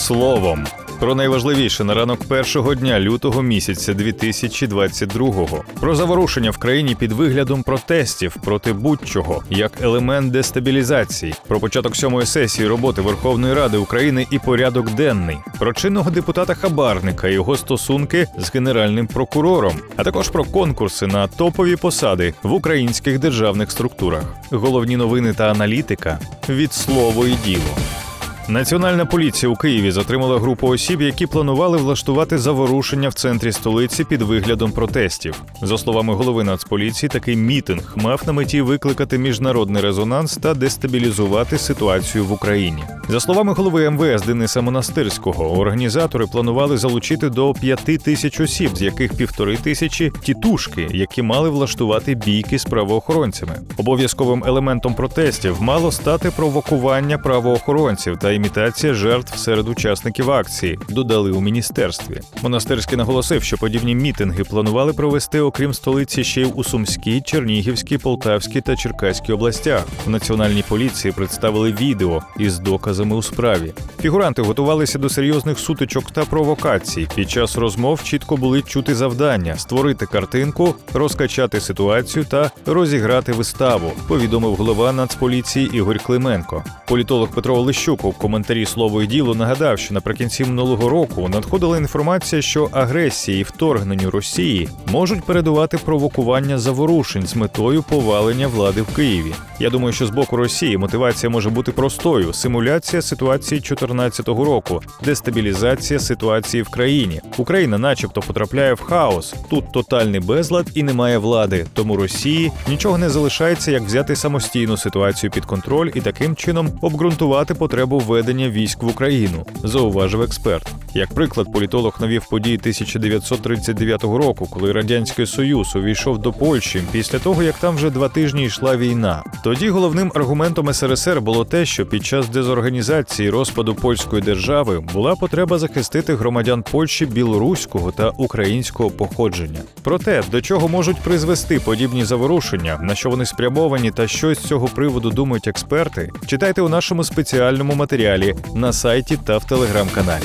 словом. Про найважливіше на ранок першого дня лютого місяця 2022-го. Про заворушення в країні під виглядом протестів проти будь-чого як елемент дестабілізації, про початок сьомої сесії роботи Верховної Ради України і порядок денний, про чинного депутата Хабарника і його стосунки з генеральним прокурором, а також про конкурси на топові посади в українських державних структурах. Головні новини та аналітика від слово і діло. Національна поліція у Києві затримала групу осіб, які планували влаштувати заворушення в центрі столиці під виглядом протестів. За словами голови Нацполіції, такий мітинг мав на меті викликати міжнародний резонанс та дестабілізувати ситуацію в Україні. За словами голови МВС Дениса Монастирського, організатори планували залучити до п'яти тисяч осіб, з яких півтори тисячі тітушки, які мали влаштувати бійки з правоохоронцями. Обов'язковим елементом протестів мало стати провокування правоохоронців та імітація жертв серед учасників акції, додали у міністерстві. Монастирський наголосив, що подібні мітинги планували провести, окрім столиці, ще й у Сумській, Чернігівській, Полтавській та Черкаській областях. В національній поліції представили відео із доказами у справі. Фігуранти готувалися до серйозних сутичок та провокацій. Під час розмов чітко були чути завдання створити картинку, розкачати ситуацію та розіграти виставу. Повідомив голова Нацполіції Ігор Клименко. Політолог Петро Олещук коментарі слово і діло нагадав, що наприкінці минулого року надходила інформація, що агресії і вторгненню Росії можуть передувати провокування заворушень з метою повалення влади в Києві. Я думаю, що з боку Росії мотивація може бути простою: симуляція ситуації 2014 року, дестабілізація ситуації в країні. Україна, начебто, потрапляє в хаос. Тут тотальний безлад і немає влади. Тому Росії нічого не залишається, як взяти самостійну ситуацію під контроль і таким чином обґрунтувати потребу введення військ в Україну, зауважив експерт. Як приклад, політолог навів події 1939 року, коли радянський союз увійшов до Польщі після того, як там вже два тижні йшла війна. Тоді головним аргументом СРСР було те, що під час дезорганізації розпаду польської держави була потреба захистити громадян Польщі білоруського та українського походження. Проте до чого можуть призвести подібні заворушення, на що вони спрямовані, та що з цього приводу думають експерти, читайте у нашому спеціальному матеріалі на сайті та в телеграм-каналі.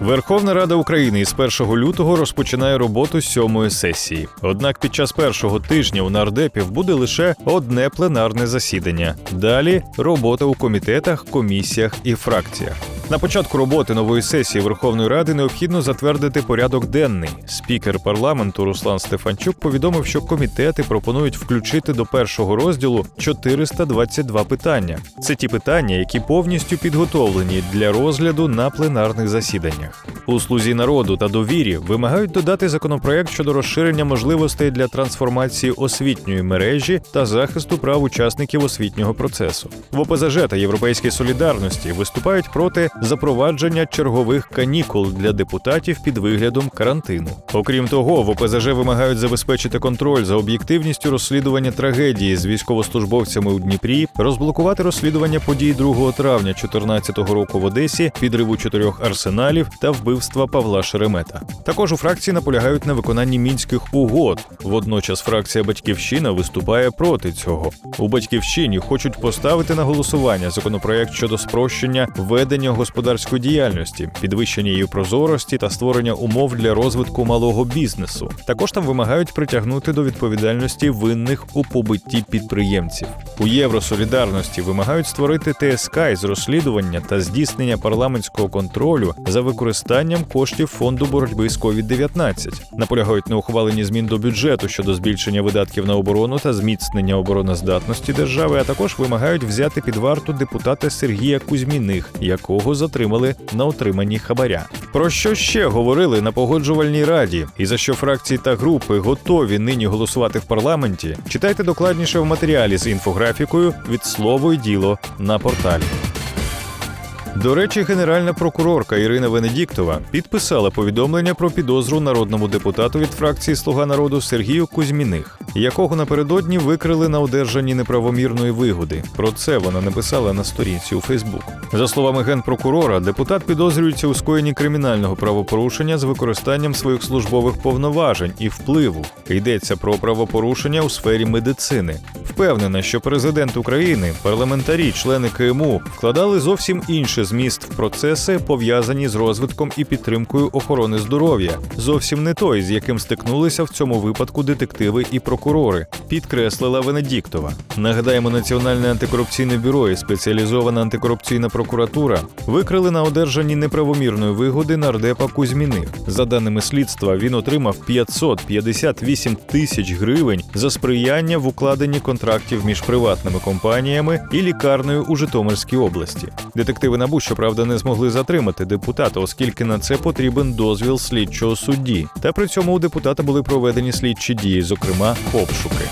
Верховна Рада України із 1 лютого розпочинає роботу сьомої сесії. Однак під час першого тижня у нардепів буде лише одне пленарне засідання. Далі робота у комітетах, комісіях і фракціях. На початку роботи нової сесії Верховної Ради необхідно затвердити порядок денний. Спікер парламенту Руслан Стефанчук повідомив, що комітети пропонують включити до першого розділу 422 питання. Це ті питання, які повністю підготовлені для розгляду на пленарних засіданнях. У слузі народу та довірі вимагають додати законопроект щодо розширення можливостей для трансформації освітньої мережі та захисту прав учасників освітнього процесу. В ОПЗЖ та Європейській солідарності виступають проти запровадження чергових канікул для депутатів під виглядом карантину. Окрім того, в ОПЗЖ вимагають забезпечити контроль за об'єктивністю розслідування трагедії з військовослужбовцями у Дніпрі, розблокувати розслідування подій 2 травня 2014 року в Одесі, підриву чотирьох арсеналів та вбивства Павла Шеремета. Також у фракції наполягають на виконанні мінських угод. Водночас фракція Батьківщина виступає проти цього. У батьківщині хочуть поставити на голосування законопроект щодо спрощення ведення господарської діяльності, підвищення її прозорості та створення умов для розвитку малого бізнесу. Також там вимагають притягнути до відповідальності винних у побитті підприємців. У Євросолідарності вимагають створити ТСК із розслідування та здійснення парламентського контролю за використанням коштів фонду боротьби з COVID-19. Наполягають на ухваленні змін до бюджету щодо збільшення видатків на оборону та зміцнення обороноздатності держави, а також вимагають взяти під варту депутата Сергія Кузьміних, якого затримали на отриманні хабаря. Про що ще говорили на погоджувальній раді, і за що фракції та групи готові нині голосувати в парламенті? Читайте докладніше в матеріалі з інфографікою від слово й діло на порталі. До речі, генеральна прокурорка Ірина Венедіктова підписала повідомлення про підозру народному депутату від фракції Слуга народу Сергію Кузьміних, якого напередодні викрили на одержанні неправомірної вигоди. Про це вона написала на сторінці у Фейсбук. За словами генпрокурора, депутат підозрюється у скоєнні кримінального правопорушення з використанням своїх службових повноважень і впливу. Йдеться про правопорушення у сфері медицини. Впевнена, що президент України, парламентарі, члени КМУ вкладали зовсім інші більше зміст в процеси, пов'язані з розвитком і підтримкою охорони здоров'я. Зовсім не той, з яким стикнулися в цьому випадку детективи і прокурори, підкреслила Венедіктова. Нагадаємо, Національне антикорупційне бюро і спеціалізована антикорупційна прокуратура викрили на одержанні неправомірної вигоди нардепа Кузьміних. За даними слідства, він отримав 558 тисяч гривень за сприяння в укладенні контрактів між приватними компаніями і лікарнею у Житомирській області. Детективи НАБУ, щоправда, не змогли затримати депутата, оскільки на це потрібен дозвіл слідчого судді. Та при цьому у депутата були проведені слідчі дії, зокрема обшуки.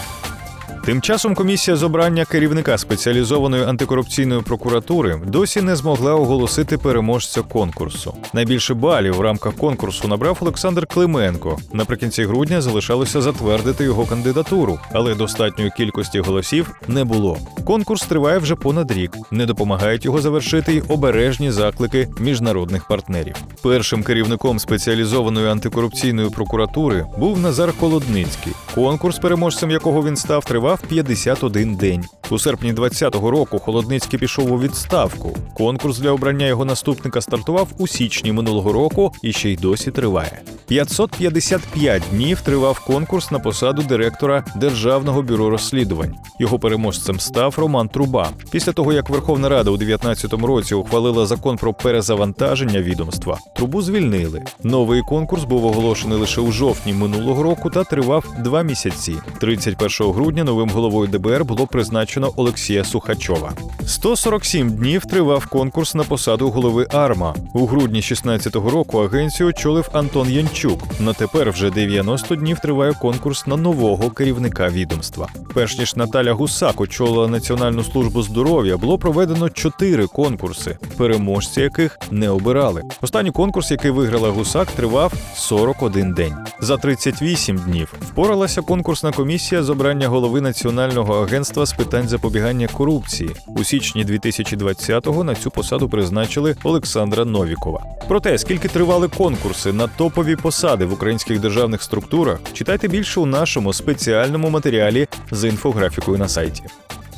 Тим часом комісія з обрання керівника спеціалізованої антикорупційної прокуратури досі не змогла оголосити переможця конкурсу. Найбільше балів в рамках конкурсу набрав Олександр Клименко. Наприкінці грудня залишалося затвердити його кандидатуру, але достатньої кількості голосів не було. Конкурс триває вже понад рік. Не допомагають його завершити й обережні заклики міжнародних партнерів. Першим керівником спеціалізованої антикорупційної прокуратури був Назар Холодницький. Конкурс, переможцем якого він став, тривав 51 день. У серпні 2020 року Холодницький пішов у відставку. Конкурс для обрання його наступника стартував у січні минулого року і ще й досі триває. 555 днів тривав конкурс на посаду директора Державного бюро розслідувань. Його переможцем став Роман Труба. Після того, як Верховна Рада у 2019 році ухвалила закон про перезавантаження відомства, трубу звільнили. Новий конкурс був оголошений лише у жовтні минулого року та тривав два місяці. 31 грудня новим головою ДБР було призначено Олексія Сухачова. 147 днів тривав конкурс на посаду голови АРМА. У грудні 2016 року агенцію очолив Антон Янчук. На тепер вже 90 днів триває конкурс на нового керівника відомства. Перш ніж Наталя Гусак очолила Національну службу здоров'я, було проведено чотири конкурси, переможці яких не обирали. Останній конкурс, який виграла Гусак, тривав 41 день. За 38 днів впоралася конкурсна комісія з обрання голови Національного агентства з питань запобігання корупції. У січні 2020-го на цю посаду призначили Олександра Новікова. Про те, скільки тривали конкурси на топові посади в українських державних структурах, читайте більше у нашому спеціальному матеріалі з інфографікою на сайті.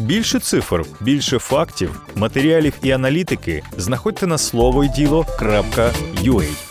Більше цифр, більше фактів, матеріалів і аналітики знаходьте на слово й діло.ua.